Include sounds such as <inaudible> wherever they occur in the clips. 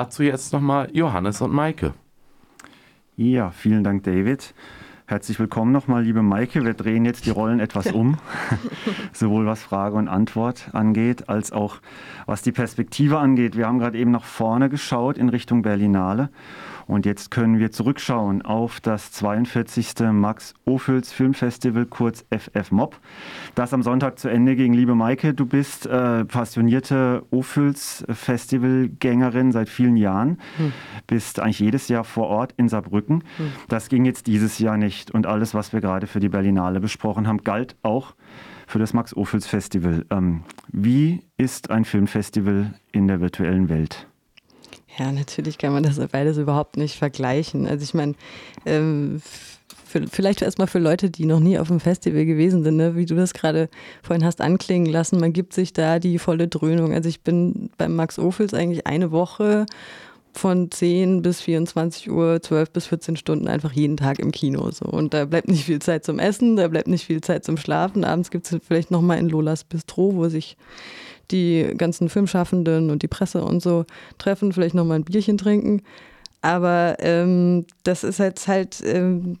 dazu jetzt nochmal Johannes und Maike. Ja, vielen Dank, David. Herzlich willkommen nochmal, liebe Maike. Wir drehen jetzt die Rollen etwas <laughs> um, <laughs> sowohl was Frage und Antwort angeht, als auch was die Perspektive angeht. Wir haben gerade eben nach vorne geschaut in Richtung Berlinale und jetzt können wir zurückschauen auf das 42. Max Ophüls Filmfestival, kurz FF Mob, das am Sonntag zu Ende ging. Liebe Maike, du bist äh, passionierte Ophüls Festivalgängerin seit vielen Jahren, hm. bist eigentlich jedes Jahr vor Ort in Saarbrücken. Hm. Das ging jetzt dieses Jahr nicht und alles, was wir gerade für die Berlinale besprochen haben, galt auch für das Max Ophüls Festival. Ähm, wie ist ein Filmfestival in der virtuellen Welt? Ja, natürlich kann man das beides überhaupt nicht vergleichen. Also ich meine, ähm, vielleicht erstmal für Leute, die noch nie auf einem Festival gewesen sind, ne? wie du das gerade vorhin hast anklingen lassen, man gibt sich da die volle Dröhnung. Also ich bin beim Max Ophels eigentlich eine Woche von 10 bis 24 Uhr, 12 bis 14 Stunden einfach jeden Tag im Kino. So. Und da bleibt nicht viel Zeit zum Essen, da bleibt nicht viel Zeit zum Schlafen. Abends gibt es vielleicht nochmal in Lolas Bistro, wo sich die ganzen Filmschaffenden und die Presse und so treffen, vielleicht nochmal ein Bierchen trinken. Aber ähm, das ist jetzt halt ähm,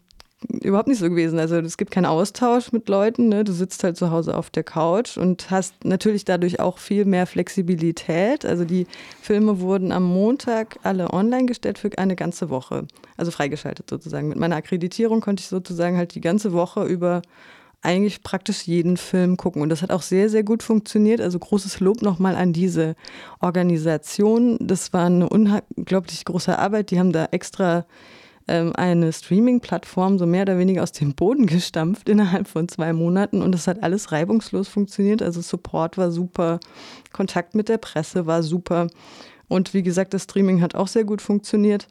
überhaupt nicht so gewesen. Also es gibt keinen Austausch mit Leuten. Ne? Du sitzt halt zu Hause auf der Couch und hast natürlich dadurch auch viel mehr Flexibilität. Also die Filme wurden am Montag alle online gestellt für eine ganze Woche. Also freigeschaltet sozusagen. Mit meiner Akkreditierung konnte ich sozusagen halt die ganze Woche über eigentlich praktisch jeden Film gucken. Und das hat auch sehr, sehr gut funktioniert. Also großes Lob nochmal an diese Organisation. Das war eine unglaublich große Arbeit. Die haben da extra ähm, eine Streaming-Plattform so mehr oder weniger aus dem Boden gestampft innerhalb von zwei Monaten. Und das hat alles reibungslos funktioniert. Also Support war super, Kontakt mit der Presse war super. Und wie gesagt, das Streaming hat auch sehr gut funktioniert.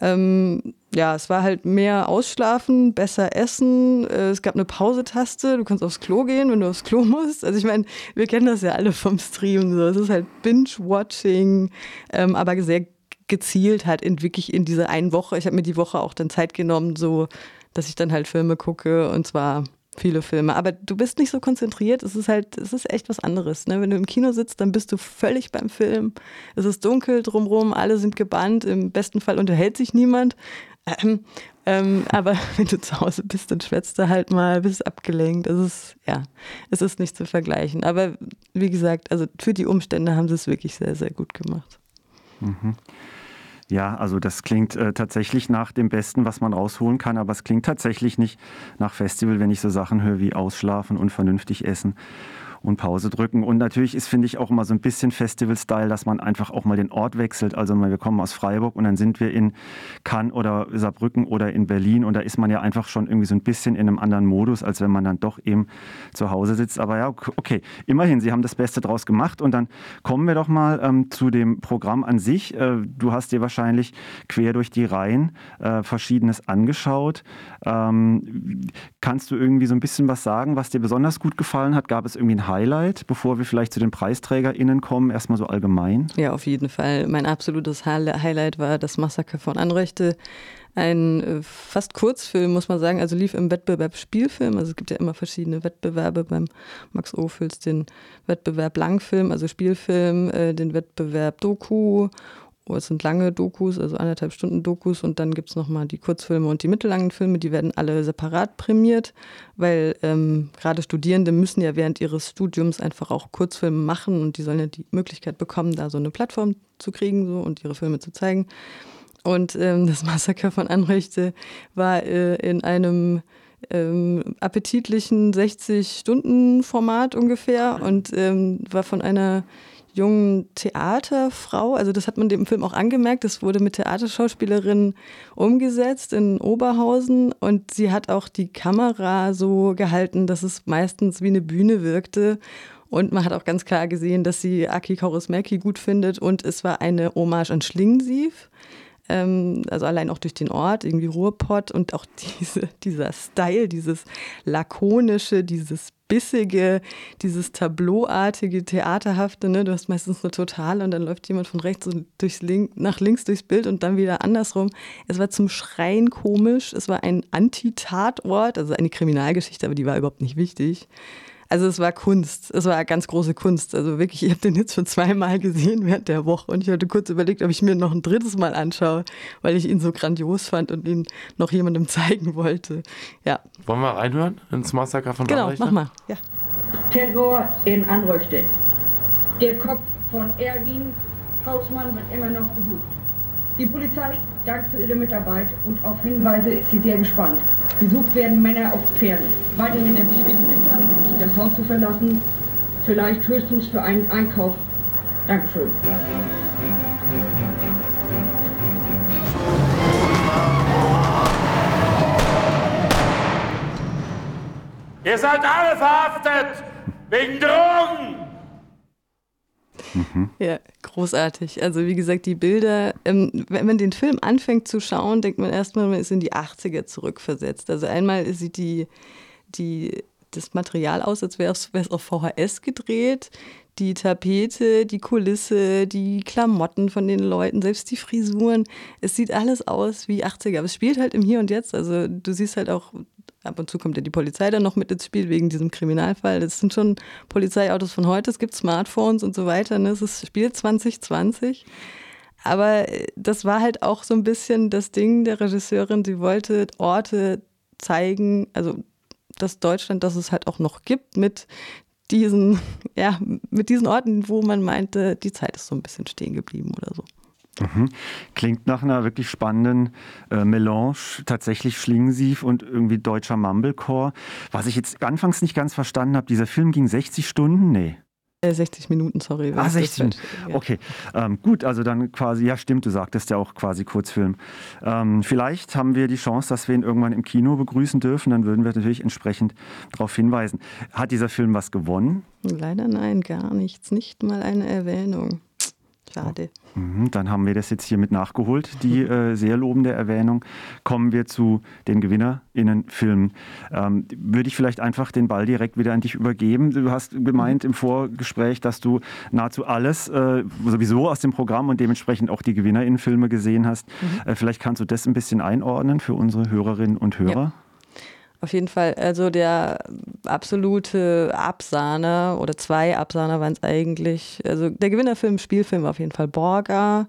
Ähm, ja, es war halt mehr ausschlafen, besser essen. Äh, es gab eine Pausetaste. Du kannst aufs Klo gehen, wenn du aufs Klo musst. Also ich meine, wir kennen das ja alle vom Stream. So. Es ist halt Binge-Watching, ähm, aber sehr gezielt halt in, wirklich in dieser einen Woche. Ich habe mir die Woche auch dann Zeit genommen, so dass ich dann halt Filme gucke und zwar viele Filme. Aber du bist nicht so konzentriert. Es ist halt, es ist echt was anderes. Ne? Wenn du im Kino sitzt, dann bist du völlig beim Film. Es ist dunkel drumherum, alle sind gebannt. Im besten Fall unterhält sich niemand. Ähm, ähm, aber <laughs> wenn du zu Hause bist, dann schwätzt du halt mal, bist abgelenkt. Es ist, ja, es ist nicht zu vergleichen. Aber wie gesagt, also für die Umstände haben sie es wirklich sehr, sehr gut gemacht. Mhm. Ja, also das klingt äh, tatsächlich nach dem Besten, was man rausholen kann, aber es klingt tatsächlich nicht nach Festival, wenn ich so Sachen höre wie ausschlafen und vernünftig essen und Pause drücken. Und natürlich ist, finde ich, auch immer so ein bisschen Festival-Style, dass man einfach auch mal den Ort wechselt. Also wir kommen aus Freiburg und dann sind wir in Cannes oder Saarbrücken oder in Berlin und da ist man ja einfach schon irgendwie so ein bisschen in einem anderen Modus, als wenn man dann doch eben zu Hause sitzt. Aber ja, okay, immerhin, Sie haben das Beste draus gemacht und dann kommen wir doch mal ähm, zu dem Programm an sich. Äh, du hast dir wahrscheinlich quer durch die Reihen äh, Verschiedenes angeschaut. Ähm, kannst du irgendwie so ein bisschen was sagen, was dir besonders gut gefallen hat? Gab es irgendwie ein Highlight, bevor wir vielleicht zu den PreisträgerInnen kommen? Erstmal so allgemein. Ja, auf jeden Fall. Mein absolutes Highlight war das Massaker von Anrechte. Ein äh, fast Kurzfilm, muss man sagen. Also lief im Wettbewerb Spielfilm. Also es gibt ja immer verschiedene Wettbewerbe beim Max Ophüls, den Wettbewerb Langfilm, also Spielfilm, äh, den Wettbewerb Doku Oh, es sind lange Dokus, also anderthalb Stunden Dokus und dann gibt es nochmal die Kurzfilme und die mittellangen Filme, die werden alle separat prämiert, weil ähm, gerade Studierende müssen ja während ihres Studiums einfach auch Kurzfilme machen und die sollen ja die Möglichkeit bekommen, da so eine Plattform zu kriegen so, und ihre Filme zu zeigen. Und ähm, das Massaker von Anrechte war äh, in einem ähm, appetitlichen 60-Stunden-Format ungefähr und ähm, war von einer jungen Theaterfrau. Also das hat man dem Film auch angemerkt. Das wurde mit Theaterschauspielerinnen umgesetzt in Oberhausen und sie hat auch die Kamera so gehalten, dass es meistens wie eine Bühne wirkte. Und man hat auch ganz klar gesehen, dass sie Aki Kaurismäki gut findet und es war eine Hommage an Schlingensief. Ähm, also allein auch durch den Ort, irgendwie Ruhrpott und auch <laughs> diese, dieser Style, dieses lakonische, dieses bissige, dieses Tableauartige, Theaterhafte. Ne? Du hast meistens eine Totale und dann läuft jemand von rechts und durchs Link, nach links durchs Bild und dann wieder andersrum. Es war zum Schreien komisch. Es war ein Anti-Tatort, also eine Kriminalgeschichte, aber die war überhaupt nicht wichtig. Also es war Kunst, es war ganz große Kunst. Also wirklich, ich habe den jetzt schon zweimal gesehen während der Woche und ich hatte kurz überlegt, ob ich mir noch ein drittes Mal anschaue, weil ich ihn so grandios fand und ihn noch jemandem <laughs> zeigen wollte. Ja. Wollen wir reinhören ins Massaker von Genau, Anrichter? mach mal. Ja. Terror in Anröchte. Der Kopf von Erwin Hausmann wird immer noch gesucht. Die Polizei dankt für ihre Mitarbeit und auf Hinweise ist sie sehr gespannt. Gesucht werden Männer auf Pferden. Weiterhin empfiehlt die Polizei, das Haus zu verlassen. Vielleicht höchstens für einen Einkauf. Dankeschön. Ihr seid alle verhaftet wegen Drogen. Ja, großartig. Also wie gesagt, die Bilder, ähm, wenn man den Film anfängt zu schauen, denkt man erstmal, man ist in die 80er zurückversetzt. Also einmal sieht die, die, das Material aus, als wäre es auf VHS gedreht. Die Tapete, die Kulisse, die Klamotten von den Leuten, selbst die Frisuren. Es sieht alles aus wie 80er. Aber es spielt halt im Hier und Jetzt. Also du siehst halt auch, ab und zu kommt ja die Polizei dann noch mit ins Spiel wegen diesem Kriminalfall. Das sind schon Polizeiautos von heute. Es gibt Smartphones und so weiter. Ne? Es ist Spiel 2020. Aber äh, das war halt auch so ein bisschen das Ding der Regisseurin. Sie wollte Orte zeigen, also das Deutschland, das es halt auch noch gibt, mit diesen, <laughs> ja, mit diesen Orten, wo man meinte, die Zeit ist so ein bisschen stehen geblieben oder so. Mhm. Klingt nach einer wirklich spannenden äh, Melange, tatsächlich Schlingensief und irgendwie deutscher Mumblecore. Was ich jetzt anfangs nicht ganz verstanden habe, dieser Film ging 60 Stunden? Nee. Äh, 60 Minuten, sorry. Ah, ich das 16. falsch- ja. Okay, ähm, gut, also dann quasi, ja stimmt, du sagtest ja auch quasi Kurzfilm. Ähm, vielleicht haben wir die Chance, dass wir ihn irgendwann im Kino begrüßen dürfen, dann würden wir natürlich entsprechend darauf hinweisen. Hat dieser Film was gewonnen? Leider nein, gar nichts. Nicht mal eine Erwähnung. Schade. Mhm, dann haben wir das jetzt hiermit nachgeholt, die <laughs> äh, sehr lobende Erwähnung. Kommen wir zu den GewinnerInnen-Filmen. Ähm, würde ich vielleicht einfach den Ball direkt wieder an dich übergeben. Du hast gemeint im Vorgespräch, dass du nahezu alles äh, sowieso aus dem Programm und dementsprechend auch die GewinnerInnen-Filme gesehen hast. Äh, vielleicht kannst du das ein bisschen einordnen für unsere Hörerinnen und Hörer. Auf jeden Fall, also der absolute Absahner oder zwei Absahner waren es eigentlich. Also der Gewinnerfilm, Spielfilm war auf jeden Fall Borga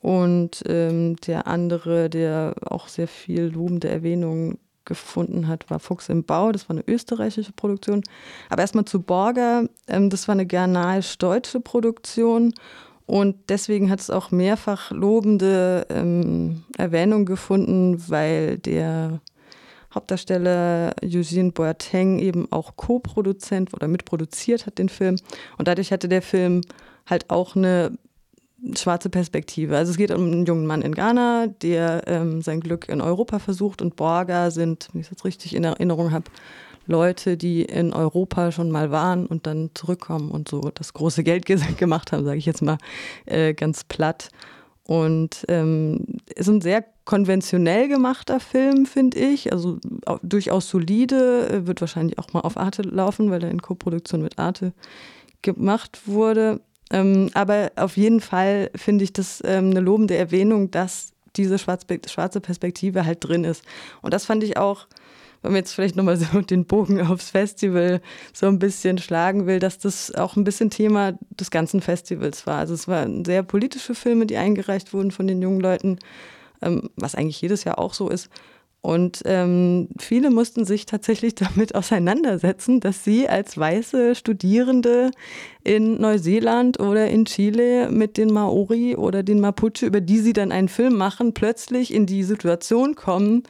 und ähm, der andere, der auch sehr viel lobende Erwähnung gefunden hat, war Fuchs im Bau. Das war eine österreichische Produktion. Aber erstmal zu Borga. Ähm, das war eine ghanaisch-deutsche Produktion. Und deswegen hat es auch mehrfach lobende ähm, Erwähnung gefunden, weil der Hauptdarsteller Eugene Boateng eben auch Co-Produzent oder mitproduziert hat den Film. Und dadurch hatte der Film halt auch eine schwarze Perspektive. Also es geht um einen jungen Mann in Ghana, der ähm, sein Glück in Europa versucht und Borga sind, wenn ich es jetzt richtig in Erinnerung habe, Leute, die in Europa schon mal waren und dann zurückkommen und so das große Geld ge <laughs> gemacht haben, sage ich jetzt mal äh, ganz platt. Und ähm, ist ein sehr konventionell gemachter Film, finde ich. Also au- durchaus solide, äh, wird wahrscheinlich auch mal auf Arte laufen, weil er in Koproduktion mit Arte gemacht wurde. Ähm, aber auf jeden Fall finde ich das ähm, eine lobende Erwähnung, dass diese schwarze, Perspektive halt drin ist. Und das fand ich auch, wenn man jetzt vielleicht nochmal so <laughs> den Bogen aufs Festival so ein bisschen schlagen will, dass das auch ein bisschen Thema des ganzen Festivals war. Also es waren sehr politische Filme, die eingereicht wurden von den jungen Leuten, was eigentlich jedes Jahr auch so ist. Und ähm, viele mussten sich tatsächlich <laughs> damit auseinandersetzen, dass sie als weiße Studierende in Neuseeland oder in Chile mit den Maori oder den Mapuche, über die sie dann einen Film machen, plötzlich in die Situation kommen,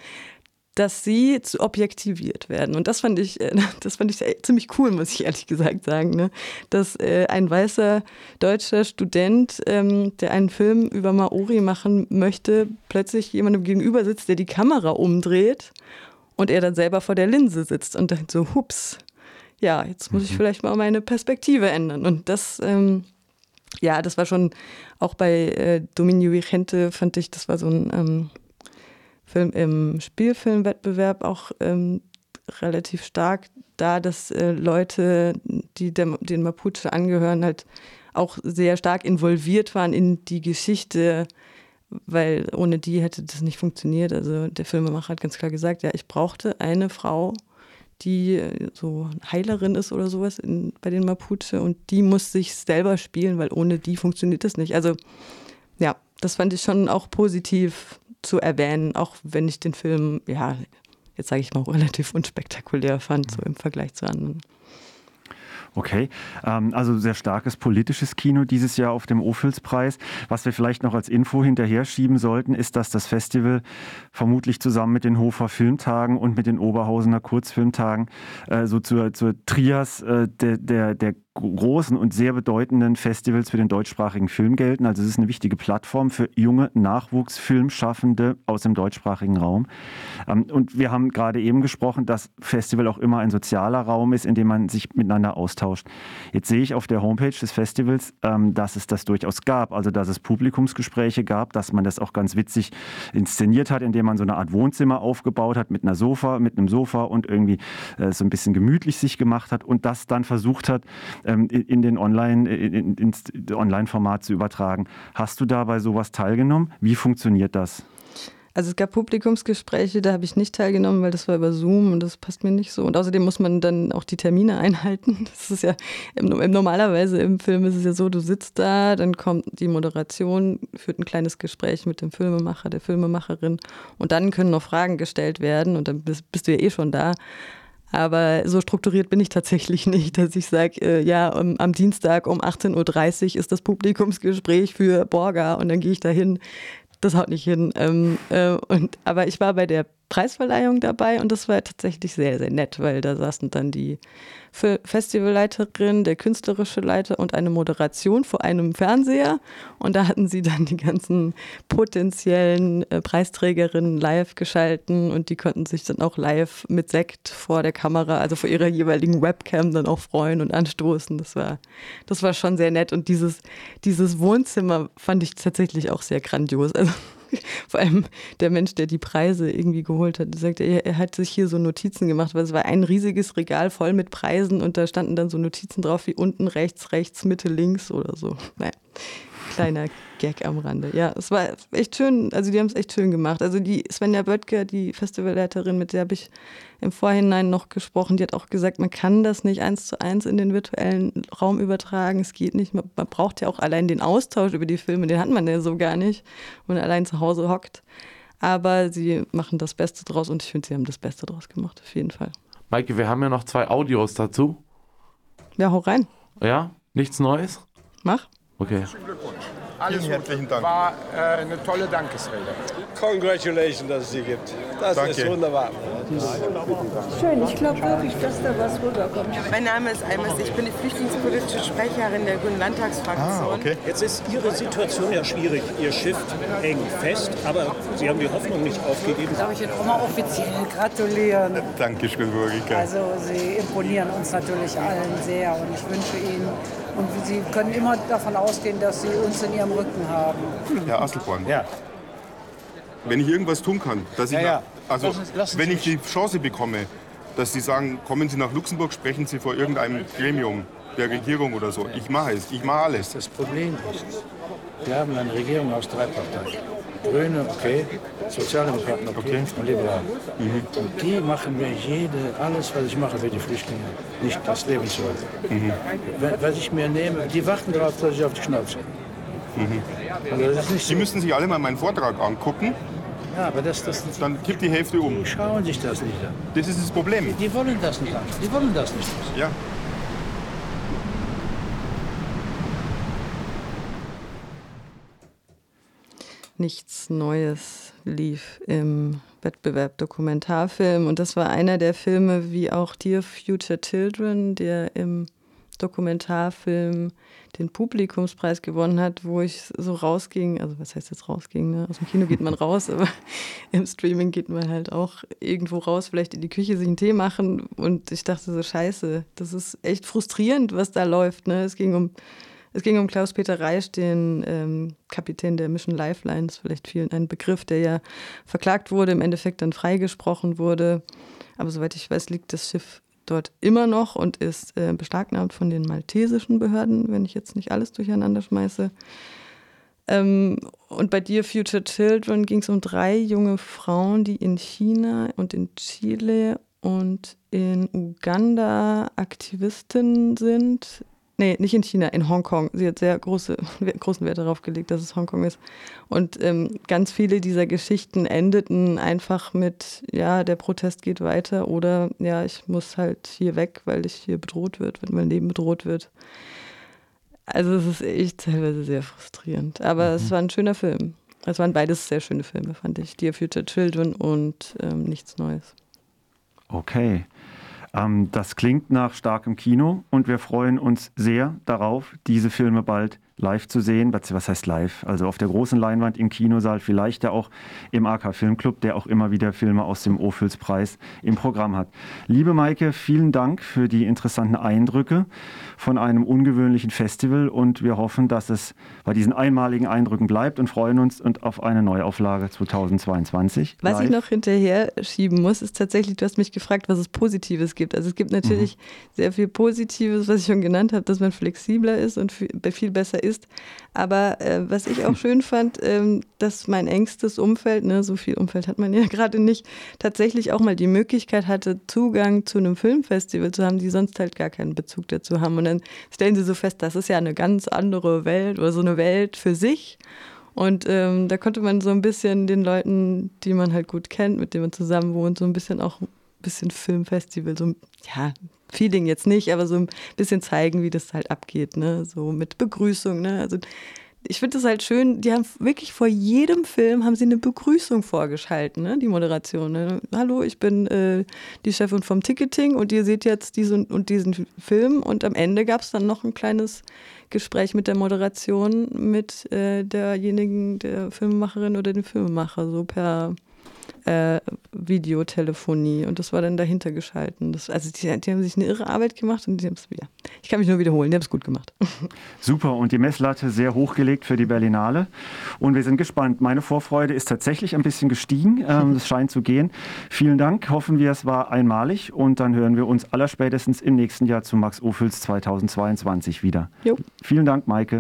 dass sie zu objektiviert werden. Und das fand ich, äh, <laughs> das fand ich ziemlich cool, muss ich ehrlich gesagt sagen, ne? dass äh, ein weißer deutscher Student, ähm, der einen Film über Maori machen möchte, plötzlich jemandem gegenüber sitzt, der die Kamera umdreht und er dann selber vor der Linse sitzt und dann so, hups, ja, jetzt muss ich vielleicht mal meine Perspektive ändern. Und das, ähm, ja, das war schon auch bei äh, Dominio Vigente, fand ich, das war so ein ähm, Film im Spielfilmwettbewerb auch ähm, relativ stark da, dass äh, Leute, die dem, den Mapuche angehören, halt auch sehr stark involviert waren in die Geschichte, weil ohne die hätte das nicht funktioniert. Also der Filmemacher hat ganz klar gesagt, ja, ich brauchte eine Frau, die äh, so Heilerin ist oder sowas in, bei den Mapuche und die muss sich selber spielen, weil ohne die funktioniert das nicht. Also ja, das fand ich schon auch positiv zu erwähnen, auch wenn ich den Film, ja, jetzt sage ich mal, <laughs> relativ unspektakulär fand, so im Vergleich zu anderen. Okay, ähm, also sehr starkes politisches Kino dieses Jahr auf dem Ophüls-Preis. Was wir vielleicht noch als Info hinterher schieben sollten, ist, dass das Festival vermutlich zusammen mit den Hofer Filmtagen und mit den Oberhausener Kurzfilmtagen äh, so zur, zur Trias äh, der, der, der großen und sehr bedeutenden Festivals für den deutschsprachigen Film gelten. Also es ist eine wichtige Plattform für junge Nachwuchsfilmschaffende aus dem deutschsprachigen Raum. Ähm, und wir haben gerade eben gesprochen, dass Festival auch immer ein sozialer Raum ist, in dem man sich miteinander austauscht. Jetzt sehe ich auf der Homepage des Festivals, ähm, dass es das durchaus gab, also dass es Publikumsgespräche gab, dass man das auch ganz witzig inszeniert hat, indem man so eine Art Wohnzimmer aufgebaut hat mit einer Sofa, mit einem Sofa und irgendwie äh, so ein bisschen gemütlich sich gemacht hat und das dann versucht hat, ähm, in den Online, in, ins Online-Format zu übertragen. Hast du da bei sowas teilgenommen? Wie funktioniert das? Also es gab Publikumsgespräche, da habe ich nicht teilgenommen, weil das war über Zoom und das passt mir nicht so. Und außerdem muss man dann auch die Termine <laughs> einhalten. Das ist ja im, im, normalerweise im Film ist es ja so, du sitzt da, dann kommt die Moderation, führt ein kleines Gespräch mit dem Filmemacher, der Filmemacherin und dann können noch Fragen gestellt werden und dann bist, bist du ja eh schon da. Aber so strukturiert bin ich tatsächlich nicht, dass ich sage, äh, ja, um, am Dienstag um 18.30 Uhr ist das Publikumsgespräch für Borga und dann gehe ich dahin. Das haut nicht hin. Ähm, äh, und, aber ich war bei der Preisverleihung dabei und das war tatsächlich sehr, sehr nett, weil da saßen dann die Festivalleiterin, der künstlerische Leiter und eine Moderation vor einem Fernseher. Und da hatten sie dann die ganzen potenziellen äh, Preisträgerinnen live geschalten und die konnten sich dann auch live mit Sekt vor der Kamera, also vor ihrer jeweiligen Webcam dann auch freuen und anstoßen. Das war, das war schon sehr nett. Und dieses, dieses Wohnzimmer fand ich tatsächlich auch sehr grandios. Also <laughs> vor allem der Mensch, der die Preise irgendwie geholt hat, sagte, er, er hat sich hier so Notizen gemacht, weil es war ein riesiges Regal voll mit Preisen und da standen dann so Notizen drauf wie unten rechts, rechts, Mitte, links oder so. Naja, kleiner Gag am Rande. Ja, es war echt schön, also die haben es echt schön gemacht. Also die Svenja Böttger, die Festivalleiterin, mit der habe ich im Vorhinein noch gesprochen, die hat auch gesagt, man kann das nicht eins zu eins in den virtuellen Raum übertragen. Es geht nicht. Man, man braucht ja auch allein den Austausch über die Filme, den hat man ja so gar nicht, wenn man allein zu Hause hockt. Aber sie machen das Beste draus und ich finde, sie haben das Beste draus gemacht, auf jeden Fall. Maike, wir haben ja noch zwei Audios dazu. Ja, hau rein. Ja, nichts Neues? Mach. Okay. Alles Vielen herzlichen Dank. War äh, eine tolle Dankesrede. Congratulations, dass es sie gibt. Das Danke. ist wunderbar. Schön, ich glaube wirklich, dass da was rüberkommt. Mein Name ist Almes, ich bin die flüchtlingspolitische Sprecherin der Grünen Landtagsfraktion. Ah, okay. Jetzt ist Ihre Situation ja schwierig. Ihr Schiff hängt fest, aber Sie haben die Hoffnung nicht aufgegeben. Darf ich Ihnen auch mal offiziell gratulieren? Dankeschön, Burgika. Also Sie imponieren uns natürlich allen sehr und ich wünsche Ihnen, und Sie können immer davon ausgehen, dass Sie uns in Ihrem Rücken haben. Herr Asselborn, Ja, wenn ich irgendwas tun kann, dass ich, Ja, ja. nach- also Lassen Sie- lassen wenn ich die Chance bekomme, dass Sie sagen, kommen Sie nach Luxemburg, sprechen Sie vor irgendeinem Gremium der Regierung oder so. Ich mache es, ich mache alles. das Problem ist, wir haben eine Regierung aus drei Parteien. Grüne, okay, Sozialdemokraten, okay, und Liberalen. Und die machen mir jede, alles, was ich mache für die Flüchtlinge, nicht das Leben zu retten. Wenn- Was ich mir nehme, die warten darauf, dass ich auf die Schnauze. Also nicht Sie so. müssen sich alle mal meinen Vortrag angucken, Ja, aber das, das, dann kippt die Hälfte um. die schauen sich das nicht an. Das ist das Problem. Die wollen das nicht an. Die wollen das nicht. Ja. Nichts Neues lief im Wettbewerb Dokumentarfilm. Und das war einer der Filme, wie auch Dear Future Children, der im Dokumentarfilm den Publikumspreis gewonnen hat, wo ich so rausging, also was heißt jetzt rausging, ne? aus dem Kino geht man raus, aber <laughs> im Streaming geht man halt auch irgendwo raus, vielleicht in die Küche sich einen Tee machen und ich dachte so, scheiße, das ist echt frustrierend, was da läuft. Ne? Es ging um es ging um Klaus-Peter Reisch, den ähm, Kapitän der Mission Lifeline, ist vielleicht vielen ein Begriff, der ja verklagt wurde, im Endeffekt dann freigesprochen wurde. Aber soweit ich weiß, liegt das Schiff dort immer noch und ist äh, beschlagnahmt von den maltesischen Behörden, wenn ich jetzt nicht alles durcheinander schmeiße. Ähm, und bei Dear Future Children ging es um drei junge Frauen, die in China und in Chile und in Uganda Aktivistin sind. Nee, nicht in China, in Hongkong. Sie hat sehr große, <laughs> großen Wert darauf gelegt, dass es Hongkong ist. Und ähm, ganz viele dieser Geschichten endeten einfach mit, ja, der Protest geht weiter oder ja, ich muss halt hier weg, weil ich hier bedroht wird, wenn mein Leben bedroht wird. Also es ist echt teilweise sehr frustrierend. Aber mhm. es war ein schöner Film. Es waren beides sehr schöne Filme, fand ich. Dear Future Children und ähm, Nichts Neues. Okay. Ähm, das klingt nach starkem Kino und wir freuen uns sehr darauf, diese Filme bald live zu sehen. Was heißt live? Also auf der großen Leinwand im Kinosaal, vielleicht ja auch im AK Filmclub, der auch immer wieder Filme aus dem Ophüls-Preis im Programm hat. Liebe Maike, vielen Dank für die interessanten Eindrücke von einem ungewöhnlichen Festival und wir hoffen, dass es bei diesen einmaligen Eindrücken bleibt und freuen uns und auf eine Neuauflage 2022. Was live. ich noch hinterher schieben muss, ist tatsächlich, du hast mich gefragt, was es Positives gibt. Also es gibt natürlich mhm. sehr viel Positives, was ich schon genannt habe, dass man flexibler ist und viel besser ist ist. Aber äh, was ich auch <laughs> schön fand, ähm, dass mein engstes Umfeld, ne, so viel Umfeld hat man ja <laughs> gerade nicht, tatsächlich auch mal die Möglichkeit hatte, Zugang zu einem Filmfestival zu haben, die sonst halt gar keinen Bezug dazu haben. Und dann stellen sie so fest, das ist ja eine ganz andere Welt oder so eine Welt für sich. Und ähm, da konnte man so ein bisschen den Leuten, die man halt gut kennt, mit denen man zusammen wohnt, so ein bisschen auch ein bisschen Filmfestival, so ja, Feeling jetzt nicht, aber so ein bisschen zeigen, wie das halt abgeht, ne? So mit Begrüßung, ne? Also ich finde es halt schön, die haben wirklich vor jedem Film haben sie eine Begrüßung vorgeschalten, ne? die Moderation. Ne? Hallo, ich bin äh, die Chefin vom Ticketing und ihr seht jetzt diesen und diesen Film. Und am Ende gab es dann noch ein kleines Gespräch mit der Moderation mit äh, derjenigen, der Filmemacherin oder dem Filmemacher, so per äh, Videotelefonie und das war dann dahinter geschalten. Das, also die, die, haben sich eine irre Arbeit gemacht und die haben es wieder. Ich kann mich nur wiederholen, die haben es gut gemacht. <laughs> Super und die Messlatte sehr hochgelegt für die Berlinale und wir sind gespannt. Meine Vorfreude ist tatsächlich ein bisschen gestiegen, ähm, das scheint zu gehen. Vielen Dank, hoffen wir, es war einmalig und dann hören wir uns allerspätestens im nächsten Jahr zu Max Ophüls 2022 wieder. Jo. Vielen Dank, Maike.